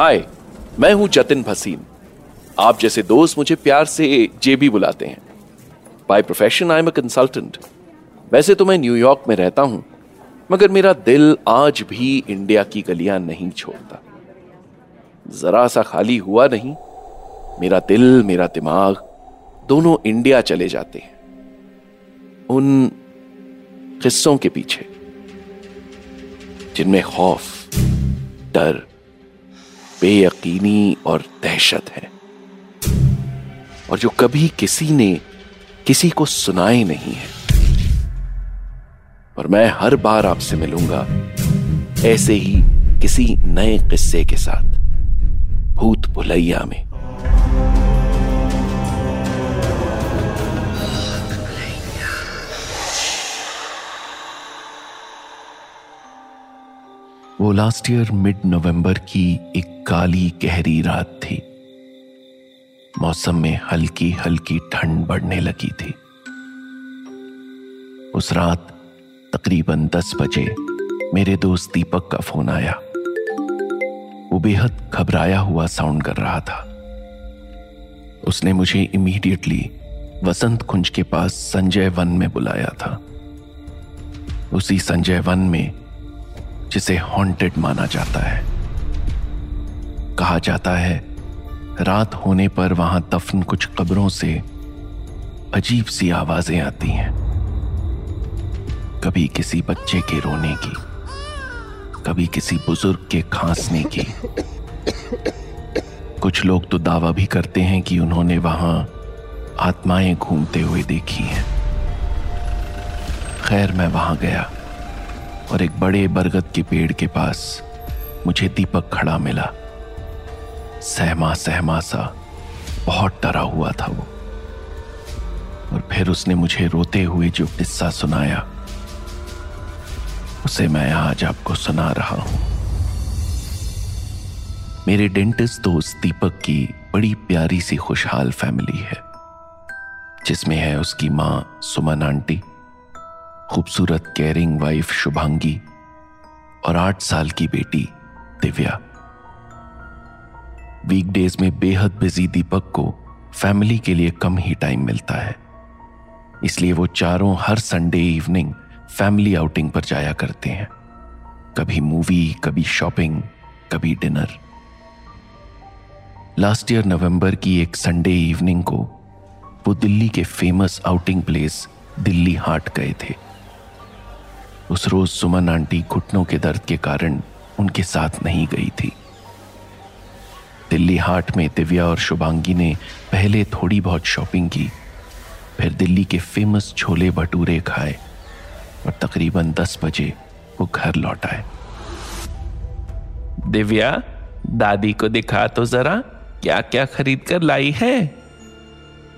हाय, मैं हूँ जतिन भसीन। आप जैसे दोस्त मुझे प्यार से जेबी बुलाते हैं। By profession I am consultant वैसे तो मैं न्यूयॉर्क में रहता हूँ, मगर मेरा दिल आज भी इंडिया की गलियाँ नहीं छोड़ता। जरा सा खाली हुआ नहीं, मेरा दिल, मेरा दिमाग, दोनों इंडिया चले जाते हैं। उन किस्सों के पीछे, जिनमें खौफ, डर बेयकीनी और दहशत है। और जो कभी किसी ने किसी को सुनाए नहीं है। और मैं हर बार आपसे मिलूँगा ऐसे ही किसी नए किस्से के साथ। भूत भुलैया में। वो लास्ट ईयर मिड नवंबर की एक काली गहरी रात थी। मौसम में हल्की हल्की ठंड बढ़ने लगी थी। उस रात तकरीबन दस बजे मेरे दोस्त दीपक का फ़ोन आया। वो बेहद घबराया हुआ साउंड कर रहा था। उसने मुझे इमीडिएटली वसंत कुंज के पास संजय वन में बुलाया था। उसी संजय वन में जिसे हॉन्टेड माना जाता है। कहा जाता है, रात होने पर वहाँ दफन कुछ कब्रों से अजीब सी आवाज़ें आती हैं। कभी किसी बच्चे के रोने की, कभी किसी बुज़ुर्ग के खांसने की। कुछ लोग तो दावा भी करते हैं कि उन्होंने वहाँ आत्माएँ घूमते हुए देखी हैं। खैर, मैं वहाँ गया। और एक बड़े बरगद के पेड़ के पास मुझे दीपक खड़ा मिला। सहमा सहमा सा बहुत डरा हुआ था वो। और फिर उसने मुझे रोते हुए जो किस्सा सुनाया, उसे मैं आज आपको सुना रहा हूँ। मेरे डेंटिस्ट दोस्त दीपक की बड़ी प्यारी सी खुशहाल फैमिली है, जिसमें है उसकी माँ सुमन आंटी। खूबसूरत केयरिंग वाइफ शुभांगी और आठ साल की बेटी दिव्या। वीकडेज में बेहद बिज़ी दीपक को फैमिली के लिए कम ही टाइम मिलता है। इसलिए वो चारों हर संडे इवनिंग फैमिली आउटिंग पर जाया करते हैं। कभी मूवी कभी शॉपिंग कभी डिनर लास्ट ईयर नवंबर की एक संडे इवनिंग को वो दिल्ली के famous outing place Dilli Haat गए थे। उस रोज सुमन आंटी घुटनों के दर्द के कारण उनके साथ नहीं गई थी। दिल्ली हाट में दिव्या और शुभांगी ने पहले थोड़ी बहुत शॉपिंग की, फिर दिल्ली के फ़ेमस छोले भटूरे खाए और तकरीबन दस बजे वो घर लौट आए। दिव्या, दादी को दिखा तो जरा क्या क्या खरीद कर लाई है?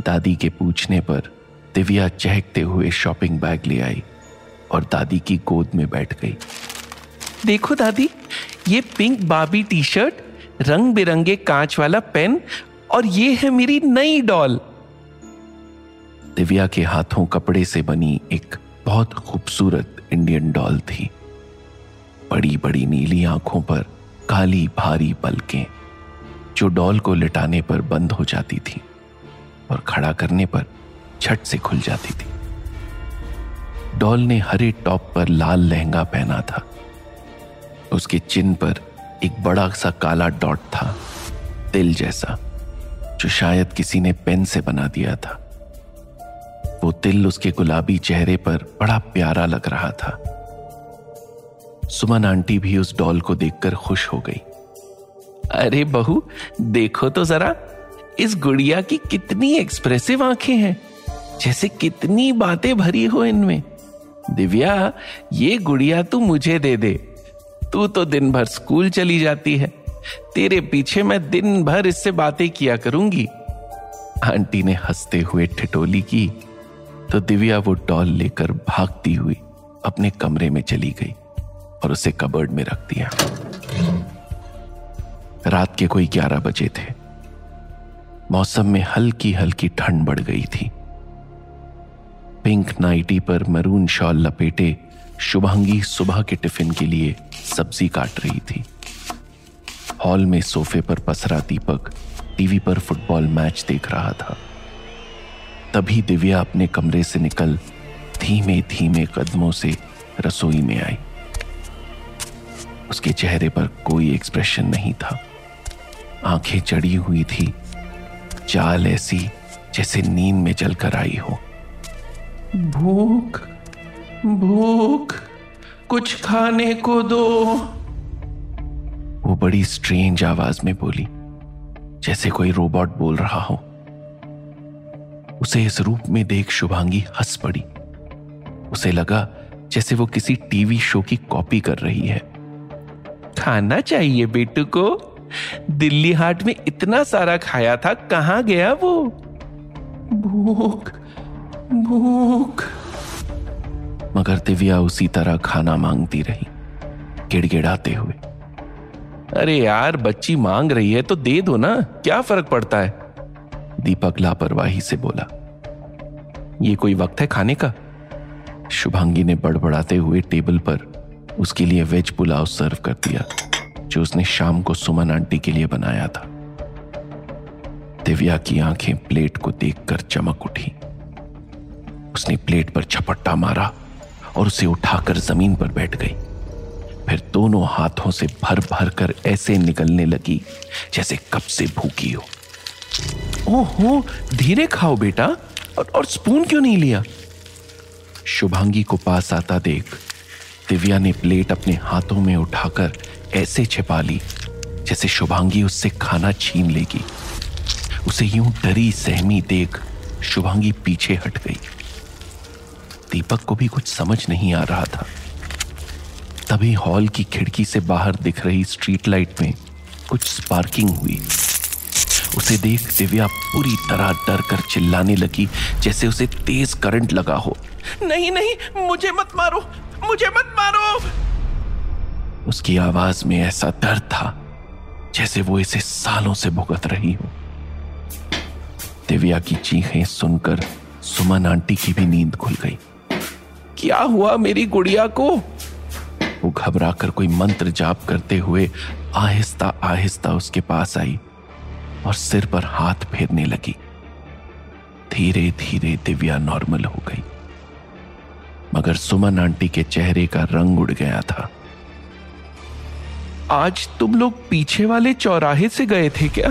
दादी के पूछने पर दिव्या चहकते हुए शॉपिंग बैग ले आई। और दादी की गोद में बैठ गई। देखो दादी ये पिंक बाबी टी शर्ट रंग बिरंगे कांच वाला पेन और ये है मेरी नई डॉल। दिव्या के हाथों कपड़े से बनी एक बहुत खूबसूरत इंडियन डॉल थी। बड़ी बड़ी नीली आँखों पर काली भारी पलकें जो डॉल को लिटाने पर बंद हो जाती थी और खड़ा करने पर छट से खुल जाती थी। डॉल ने हरे टॉप पर लाल लहंगा पहना था। उसके चिन पर एक बड़ा सा काला डॉट था, तिल जैसा, जो शायद किसी ने पेन से बना दिया था। वो तिल उसके गुलाबी चेहरे पर बड़ा प्यारा लग रहा था। सुमन आंटी भी उस डॉल को देखकर खुश हो गई। अरे बहू, देखो तो जरा, इस गुड़िया की कितनी एक्सप्रेसिव आँखें हैं, जैसे कितनी बातें भरी हो इनमें। दिव्या, ये गुड़िया तू मुझे दे दे। तू तो दिन भर स्कूल चली जाती है। तेरे पीछे मैं दिन भर इससे बातें किया करूँगी। आंटी ने हँसते हुए ठिटोली की तो दिव्या वो डॉल लेकर भागती हुई अपने कमरे में चली गई और उसे कबर्ड में रख दिया। रात के कोई ग्यारह बजे थे। मौसम में हल्की हल्की ठंड बढ़ गई थी। पिंक नाइटी पर मरून शॉल लपेटे शुभांगी सुबह के टिफ़िन के लिए सब्ज़ी काट रही थी। हॉल में सोफे पर पसरा दीपक टीवी पर फुटबॉल मैच देख रहा था। तभी दिव्या अपने कमरे से निकल धीमे धीमे कदमों से रसोई में आई। उसके चेहरे पर कोई एक्सप्रेशन नहीं था। आँखें चढ़ी हुई थी चाल ऐसी जैसे नींद में जलकर आई हो। भूख भूख कुछ खाने को दो। वो बड़ी स्ट्रेंज आवाज़ में बोली जैसे कोई रोबोट बोल रहा हो। उसे इस रूप में देख शुभांगी हंस पड़ी। उसे लगा जैसे वो किसी टीवी शो की कॉपी कर रही है। खाना चाहिए बेटू को। दिल्ली हाट में इतना सारा खाया था कहाँ गया वो? भूख भूख। मगर दिव्या उसी तरह खाना मांगती रही, गिड़गिड़ाते हुए। अरे यार, बच्ची मांग रही है तो दे दो ना, क्या फ़र्क पड़ता है? दीपक लापरवाही से बोला, ये कोई वक्त है खाने का? शुभांगी ने बड़बड़ाते हुए टेबल पर उसके लिए वेज पुलाव सर्व कर दिया, जो उसने शाम को सुमन आंटी के लिए बनाया था। दिव्या की आँखें प्लेट को देखकर चमक उठी। उसने प्लेट पर झपट्टा मारा और उसे उठाकर ज़मीन पर बैठ गई। फिर दोनों हाथों से भर भर कर ऐसे निकलने लगी जैसे कब से भूखी हो। ओहो धीरे खाओ बेटा और, और स्पून क्यों नहीं लिया? शुभांगी को पास आता देख दिव्या ने प्लेट अपने हाथों में उठाकर ऐसे छिपा ली जैसे शुभांगी उससे खाना छीन लेगी। उसे यूँ डरी सहमी देख शुभांगी पीछे हट गई। दीपक को भी कुछ समझ नहीं आ रहा था। तभी हॉल की खिड़की से बाहर दिख रही स्ट्रीट लाइट में कुछ स्पार्किंग हुई। उसे देख दिव्या पूरी तरह डर कर चिल्लाने लगी जैसे उसे तेज करंट लगा हो। नहीं नहीं मुझे मत मारो मुझे मत मारो! उसकी आवाज़ में ऐसा डर था जैसे वो इसे सालों से भुगत रही हो। दिव्या की चीखें सुनकर सुमन आंटी की भी नींद खुल गई। क्या हुआ मेरी गुड़िया को? वो घबराकर कोई मंत्र जाप करते हुए आहिस्ता आहिस्ता उसके पास आई और सिर पर हाथ फेरने लगी। धीरे धीरे दिव्या नॉर्मल हो गई। मगर सुमन आंटी के चेहरे का रंग उड़ गया था। आज तुम लोग पीछे वाले चौराहे से गए थे क्या?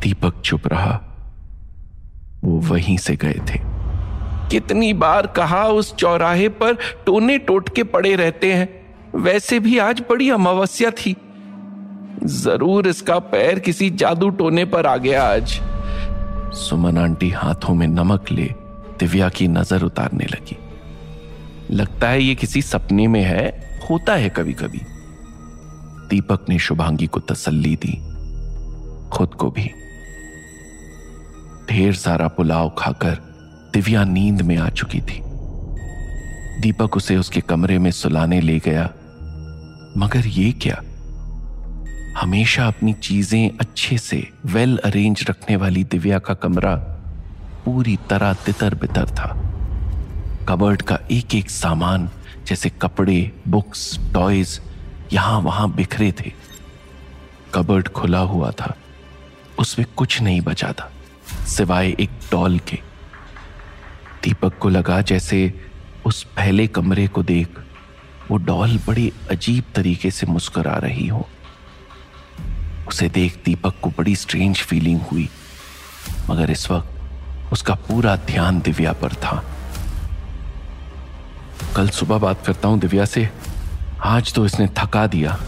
दीपक चुप रहा। वो वहीं से गए थे। कितनी बार कहा उस चौराहे पर टोने टोटके पड़े रहते हैं। वैसे भी आज बड़ी अमावस्या थी। ज़रूर इसका पैर किसी जादू टोने पर आ गया आज। सुमन आंटी हाथों में नमक ले दिव्या की नज़र उतारने लगी। लगता है ये किसी सपने में है, होता है कभी कभी दीपक ने शुभांगी को तसल्ली दी, खुद को भी। ढेर सारा पुलाव खाकर दिव्या नींद में आ चुकी थी। दीपक उसे उसके कमरे में सुलाने ले गया। मगर ये क्या? हमेशा अपनी चीज़ें अच्छे से वेल अरेंज रखने वाली दिव्या का कमरा पूरी तरह तितर बितर था। कबर्ड का एक एक सामान, जैसे कपड़े, बुक्स, टॉयज, यहाँ वहाँ बिखरे थे। कबर्ड खुला हुआ था। उसमें कुछ नहीं बचा था, सिवाय एक डॉल के। दीपक को लगा जैसे उस पहले कमरे को देख वो डॉल बड़ी अजीब तरीके से मुस्कुरा रही हो। उसे देख दीपक को बड़ी स्ट्रेंज फीलिंग हुई, मगर इस वक्त उसका पूरा ध्यान दिव्या पर था। कल सुबह बात करता हूँ दिव्या से, आज तो इसने थका दिया,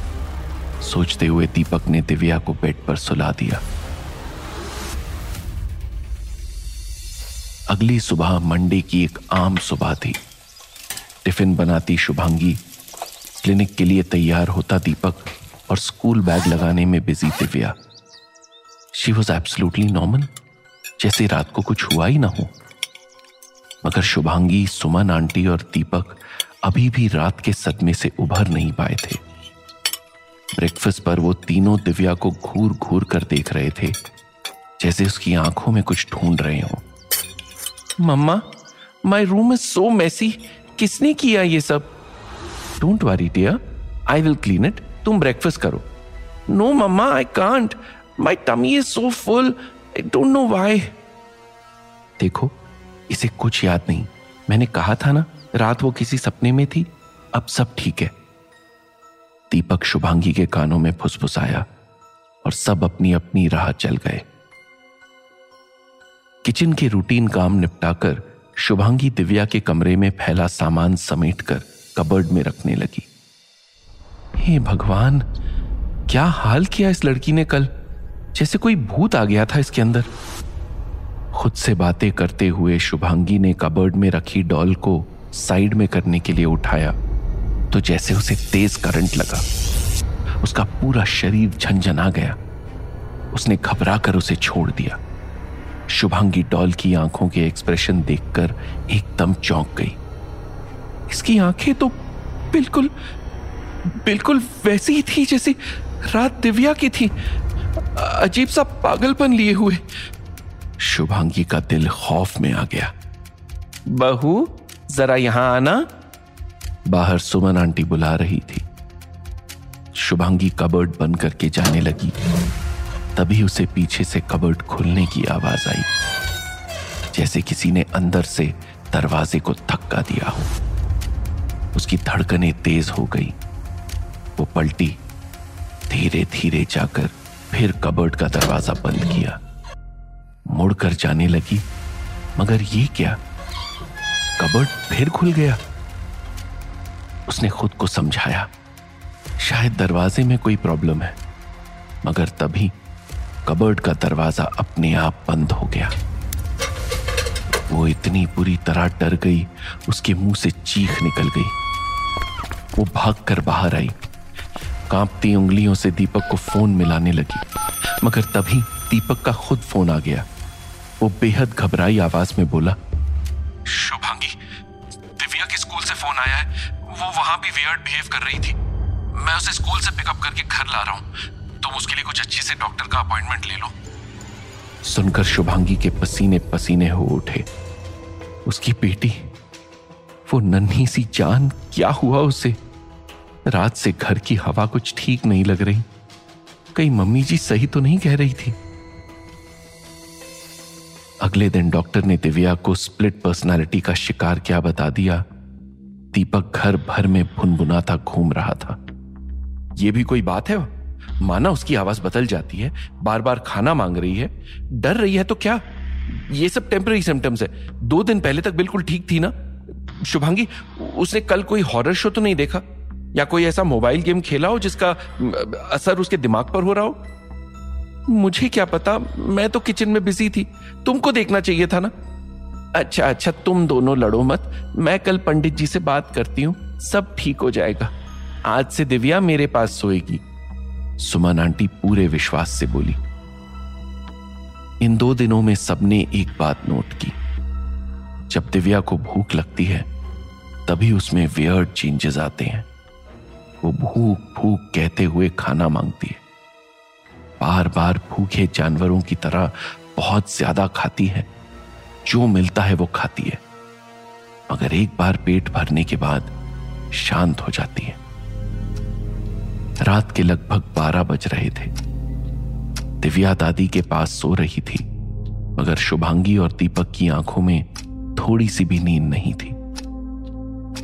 सोचते हुए दीपक ने दिव्या को बेड पर सुला दिया। अगली सुबह मंडे की एक आम सुबह थी। टिफ़िन बनाती शुभांगी, क्लिनिक के लिए तैयार होता दीपक और स्कूल बैग लगाने में busy Divya. She was absolutely normal जैसे रात को कुछ हुआ ही ना हो। मगर शुभांगी, सुमन आंटी और दीपक अभी भी रात के सदमे से उभर नहीं पाए थे। ब्रेकफास्ट पर वो तीनों दिव्या को घूर घूर कर देख रहे थे, जैसे उसकी आँखों में कुछ ढूंढ रहे हों। Mumma my room is so messy किसने किया ये सब? Don't worry dear I will clean it तुम ब्रेकफास्ट करो. No mumma I can't my tummy is so full I don't know why देखो, इसे कुछ याद नहीं. मैंने कहा था ना, रात वो किसी सपने में थी. अब सब ठीक है. दीपक शुभांगी के कानों में फुसफुसाया और सब अपनी अपनी राह चल गए। किचन के रूटीन काम निपटाकर शुभांगी दिव्या के कमरे में फैला सामान समेटकर कबर्ड में रखने लगी। हे भगवान, क्या हाल किया इस लड़की ने कल? जैसे कोई भूत आ गया था इसके अंदर। खुद से बातें करते हुए शुभांगी ने कबर्ड में रखी डॉल को साइड में करने के लिए उठाया। तो जैसे उसे तेज करंट लगा, उसका पूरा शरीर झंझना गया। उसने घबरा कर उसे छोड़ दिया। शुभांगी डॉल की आँखों के एक्सप्रेशन देखकर एकदम चौंक गई। इसकी आँखें तो बिल्कुल बिल्कुल वैसी ही थी जैसी रात दिव्या की थी। अजीब सा पागलपन लिए हुए। शुभांगी का दिल खौफ में आ गया। बहू, जरा यहाँ आना। बाहर सुमन आंटी बुला रही थी। शुभांगी कबर्ड बंद करके जाने लगी। तभी उसे पीछे से कबर्ड खुलने की आवाज़ आई, जैसे किसी ने अंदर से दरवाजे को धक्का दिया हो। उसकी धड़कनें तेज हो गई। वो पलटी धीरे धीरे जाकर फिर कबर्ड का दरवाज़ा बंद किया। मुड़कर जाने लगी, मगर ये क्या? कबर्ड फिर खुल गया। उसने खुद को समझाया, शायद दरवाजे में कोई प्रॉब्लम है, मगर तभी कबर्ड का दरवाज़ा अपने आप बंद हो गया। वो इतनी बुरी तरह डर गई, उसके मुँह से चीख निकल गई। वो भागकर बाहर आई। कांपती उंगलियों से दीपक को फ़ोन मिलाने लगी। मगर तभी दीपक का खुद फ़ोन आ गया। वो बेहद घबराई आवाज़ में बोला, शुभांगी, दिव्या के स्कूल से फ़ोन आया है। वो वहाँ भी वियर्ड बिहेव कर रही थी। मैं उसे स्कूल से पिकअप करके घर ला रहा हूँ। तुम उसके लिए कुछ अच्छी से डॉक्टर का अपॉइंटमेंट ले लो। सुनकर शुभांगी के पसीने पसीने हो उठे। उसकी बेटी, वो नन्ही सी जान, क्या हुआ उसे? रात से घर की हवा कुछ ठीक नहीं लग रही। कहीं मम्मी जी सही तो नहीं कह रही थी? अगले दिन डॉक्टर ने दिव्या को स्प्लिट पर्सनालिटी का शिकार क्या बता दिया? दीपक घर भर में भुनभुनाता घूम रहा था। यह भी कोई बात है? माना उसकी आवाज़ बदल जाती है बार बार खाना मांग रही है। डर रही है तो क्या? ये सब टेम्पररी सिम्टम्स है। दो दिन पहले तक बिल्कुल ठीक थी ना? शुभांगी, उसने कल कोई हॉरर शो तो नहीं देखा? या कोई ऐसा मोबाइल गेम खेला हो जिसका असर उसके दिमाग पर हो रहा हो? मुझे क्या पता? मैं तो किचन में बिज़ी थी। तुमको देखना चाहिए था ना? अच्छा अच्छा तुम दोनों लड़ो मत। मैं कल पंडित जी से बात करती हूँ। सब ठीक हो जाएगा। आज से दिव्या मेरे पास सोएगी। सुमन आंटी पूरे विश्वास से बोली, इन दो दिनों में सबने एक बात नोट की। जब दिव्या को भूख लगती है, तभी उसमें वियर्ड चेंजेस आते हैं। वो भूख भूख कहते हुए खाना मांगती है। बार बार भूखे जानवरों की तरह बहुत ज़्यादा खाती है। जो मिलता है वो खाती है। मगर एक बार पेट भरने के बाद शांत हो जाती है। रात के लगभग बारह बज रहे थे। दिव्या दादी के पास सो रही थी, मगर शुभांगी और दीपक की आँखों में थोड़ी सी भी नींद नहीं थी।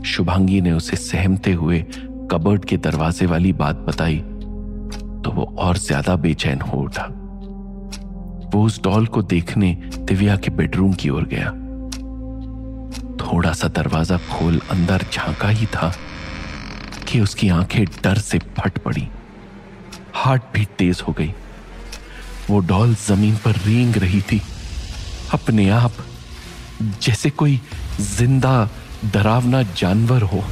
शुभांगी ने उसे सहमते हुए कबर्ड के दरवाजे वाली बात बताई तो वो और ज़्यादा बेचैन हो उठा। वो उस डॉल को देखने दिव्या के बेडरूम की ओर गया। थोड़ा सा दरवाज़ा खोल अंदर झांका ही था कि उसकी आँखें डर से फट पड़ी। हार्ट भी तेज हो गई। वो डॉल ज़मीन पर रेंग रही थी। अपने आप जैसे कोई ज़िंदा, डरावना जानवर हो।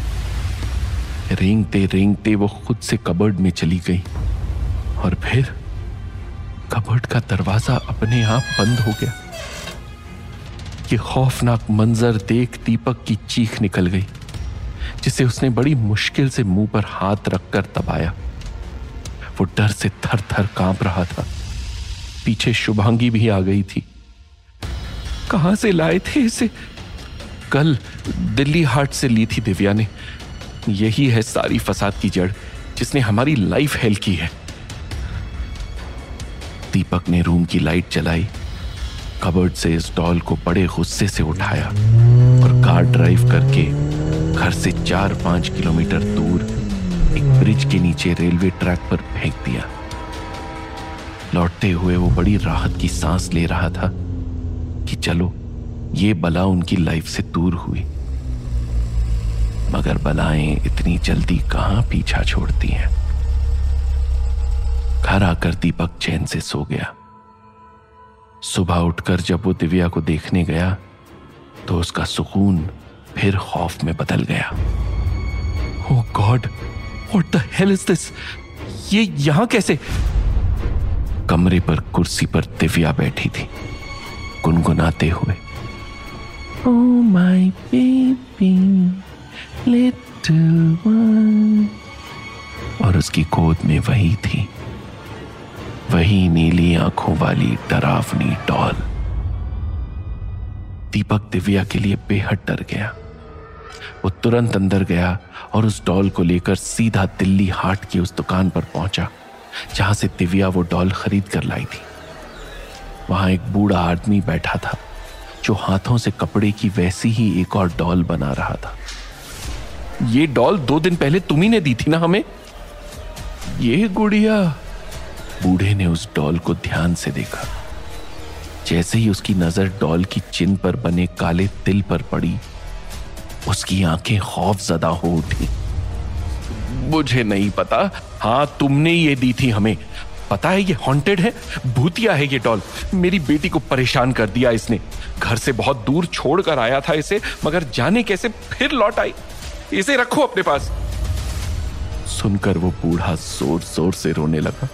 रेंगते रेंगते वो खुद से कबर्ड में चली गई। और फिर कबर्ड का दरवाज़ा अपने आप बंद हो गया। ये खौफनाक मंजर देख दीपक की चीख निकल गई। जिसे उसने बड़ी मुश्किल से मुँह पर हाथ रखकर दबाया। वो डर से थर थर काँप रहा था। पीछे शुभांगी भी आ गई थी। कहाँ से लाए थे इसे? कल दिल्ली हाट से ली थी दिव्या ने। यही है सारी फसाद की जड़, जिसने हमारी लाइफ हेल की है। दीपक ने रूम की लाइट जलाई, कबर्ड से इस डॉल को बड़े गुस्से से उठाया और कार ड्राइव करके घर से चार पाँच किलोमीटर दूर एक ब्रिज के नीचे रेलवे ट्रैक पर फेंक दिया। लौटते हुए वो बड़ी राहत की सांस ले रहा था कि चलो, ये बला उनकी लाइफ से दूर हुई। मगर बलाएँ इतनी जल्दी कहाँ पीछा छोड़ती हैं? घर आकर दीपक चैन से सो गया। सुबह उठकर जब वो दिव्या को देखने गया तो उसका सुकून फिर खौफ में बदल गया। ओ God what the hell is this ये यहाँ कैसे? कमरे पर कुर्सी पर दिव्या बैठी थी, गुनगुनाते हुए। Oh my baby little one और उसकी गोद में वही थी, वही नीली आँखों वाली डरावनी डॉल। दीपक दिव्या के लिए बेहद डर गया। वो तुरंत अंदर गया और उस डॉल को लेकर सीधा दिल्ली हाट की उस दुकान पर पहुँचा, जहाँ से दिव्या वो डॉल खरीद कर लाई थी। वहाँ एक बूढ़ा आदमी बैठा था, जो हाथों से कपड़े की वैसी ही एक और डॉल बना रहा था। ये डॉल दो दिन पहले तुम्ही ने दी थी ना हमें? ये गुड़िया, बूढ़े ने उस डॉल को ध्यान से देखा। जैसे ही उसकी नज़र डॉल की चिन पर बने काले तिल पर पड़ी, उसकी आँखें खौफ जदा हो उठी। मुझे नहीं पता। हाँ तुमने ये दी थी हमें। पता है ये हॉन्टेड है? भूतिया है ये डॉल। मेरी बेटी को परेशान कर दिया इसने। घर से बहुत दूर छोड़कर आया था इसे, मगर जाने कैसे फिर लौट आई। इसे रखो अपने पास। सुनकर वो बूढ़ा ज़ोर ज़ोर से रोने लगा।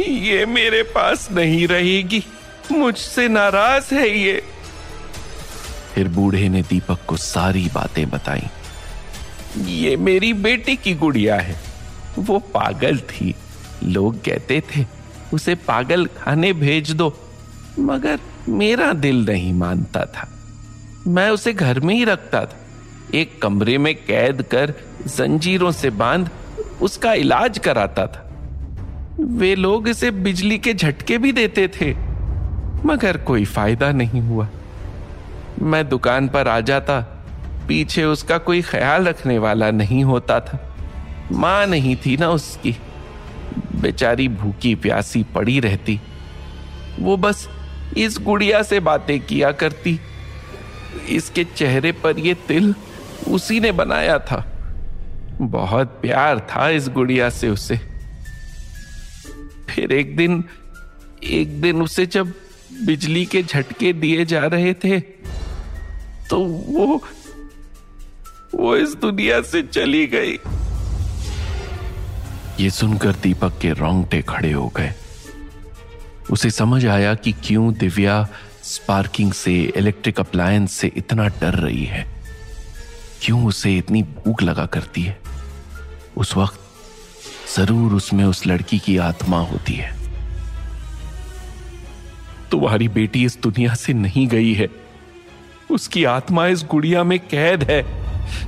ये मेरे पास नहीं रहेगी। मुझसे नाराज़ है ये। फिर बूढ़े ने दीपक को सारी बातें बताई। ये मेरी बेटी की गुड़िया है। वो पागल थी। लोग कहते थे, उसे पागल खाने भेज दो। मगर मेरा दिल नहीं मानता था। मैं उसे घर में ही रखता था। एक कमरे में कैद कर जंजीरों से बाँध उसका इलाज कराता था। वे लोग इसे बिजली के झटके भी देते थे। मगर कोई फ़ायदा नहीं हुआ। मैं दुकान पर आ जाता, पीछे उसका कोई ख्याल रखने वाला नहीं होता था। माँ नहीं थी ना उसकी। बेचारी भूखी प्यासी पड़ी रहती। वो बस इस गुड़िया से बातें किया करती। इसके चेहरे पर ये तिल उसी ने बनाया था। बहुत प्यार था इस गुड़िया से उसे। फिर एक दिन एक दिन उसे जब बिजली के झटके दिए जा रहे थे तो वो वो इस दुनिया से चली गई। ये सुनकर दीपक के रोंगटे खड़े हो गए। उसे समझ आया कि क्यों दिव्या स्पार्किंग से, इलेक्ट्रिक अप्लायंस से इतना डर रही है। क्यों उसे इतनी भूख लगा करती है? उस वक्त ज़रूर उसमें उस लड़की की आत्मा होती है। तुम्हारी बेटी इस दुनिया से नहीं गई है। उसकी आत्मा इस गुड़िया में कैद है,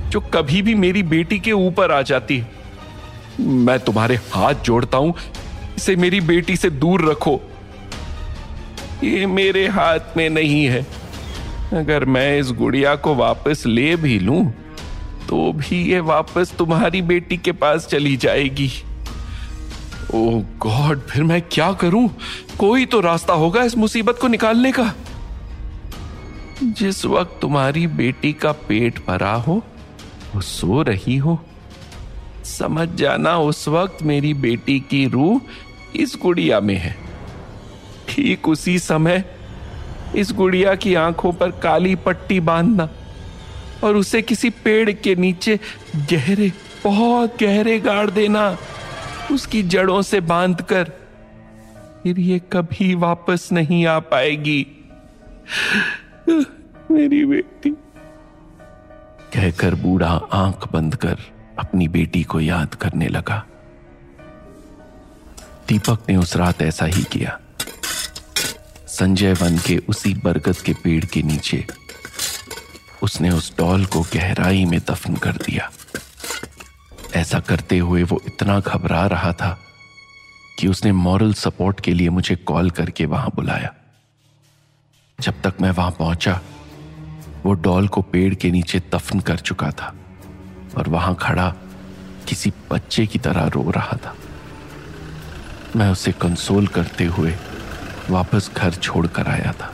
जो कभी भी मेरी बेटी के ऊपर आ जाती है। मैं तुम्हारे हाथ जोड़ता हूँ, इसे मेरी बेटी से दूर रखो। ये मेरे हाथ में नहीं है। अगर मैं इस गुड़िया को वापस ले भी लूँ तो भी ये वापस तुम्हारी बेटी के पास चली जाएगी। ओह गॉड फिर मैं क्या करूँ? कोई तो रास्ता होगा इस मुसीबत को निकालने का। जिस वक्त तुम्हारी बेटी का पेट भरा हो, वो सो रही हो। समझ जाना उस वक्त मेरी बेटी की रूह इस गुड़िया में है। ठीक उसी समय इस गुड़िया की आँखों पर काली पट्टी बांधना और उसे किसी पेड़ के नीचे गहरे, बहुत गहरे गाड़ देना। उसकी जड़ों से बांधकर फिर ये कभी वापस नहीं आ पाएगी। मेरी बेटी। कहकर बूढ़ा आँख बंद कर अपनी बेटी को याद करने लगा। दीपक ने उस रात ऐसा ही किया। संजय वन के उसी बरगद के पेड़ के नीचे उसने उस डॉल को गहराई में दफन कर दिया। ऐसा करते हुए वो इतना घबरा रहा था कि उसने मॉरल सपोर्ट के लिए मुझे कॉल करके वहाँ बुलाया। जब तक मैं वहाँ पहुँचा, वो डॉल को पेड़ के नीचे दफन कर चुका था और वहाँ खड़ा किसी बच्चे की तरह रो रहा था। मैं उसे कंसोल करते हुए वापस घर छोड़कर आया था।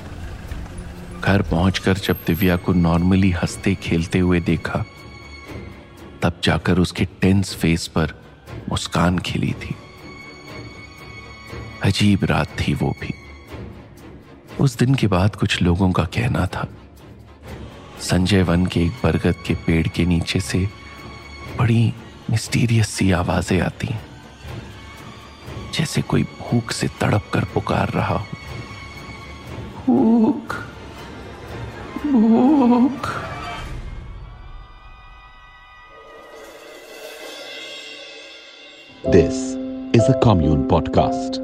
घर पहुंचकर जब दिव्या को नॉर्मली हँसते खेलते हुए देखा तब जाकर उसके टेंस फेस पर मुस्कान खिली थी। अजीब रात थी वो भी। उस दिन के बाद कुछ लोगों का कहना था। संजय वन के एक बरगद के पेड़ के नीचे से बड़ी मिस्टीरियस सी आवाज़ें आती हैं। जैसे कोई भूख से तड़प कर पुकार रहा हो। भूख भूख। Is a commune podcast.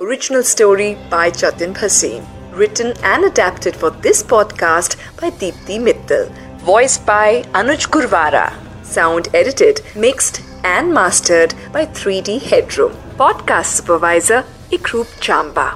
Original story by Jatin Bhasin. Written and adapted for this podcast by Deepthi Mittal. Voiced by Anuj Gurwara. Sound edited, mixed, and mastered by 3D Headroom. Podcast supervisor Ikroop Chamba.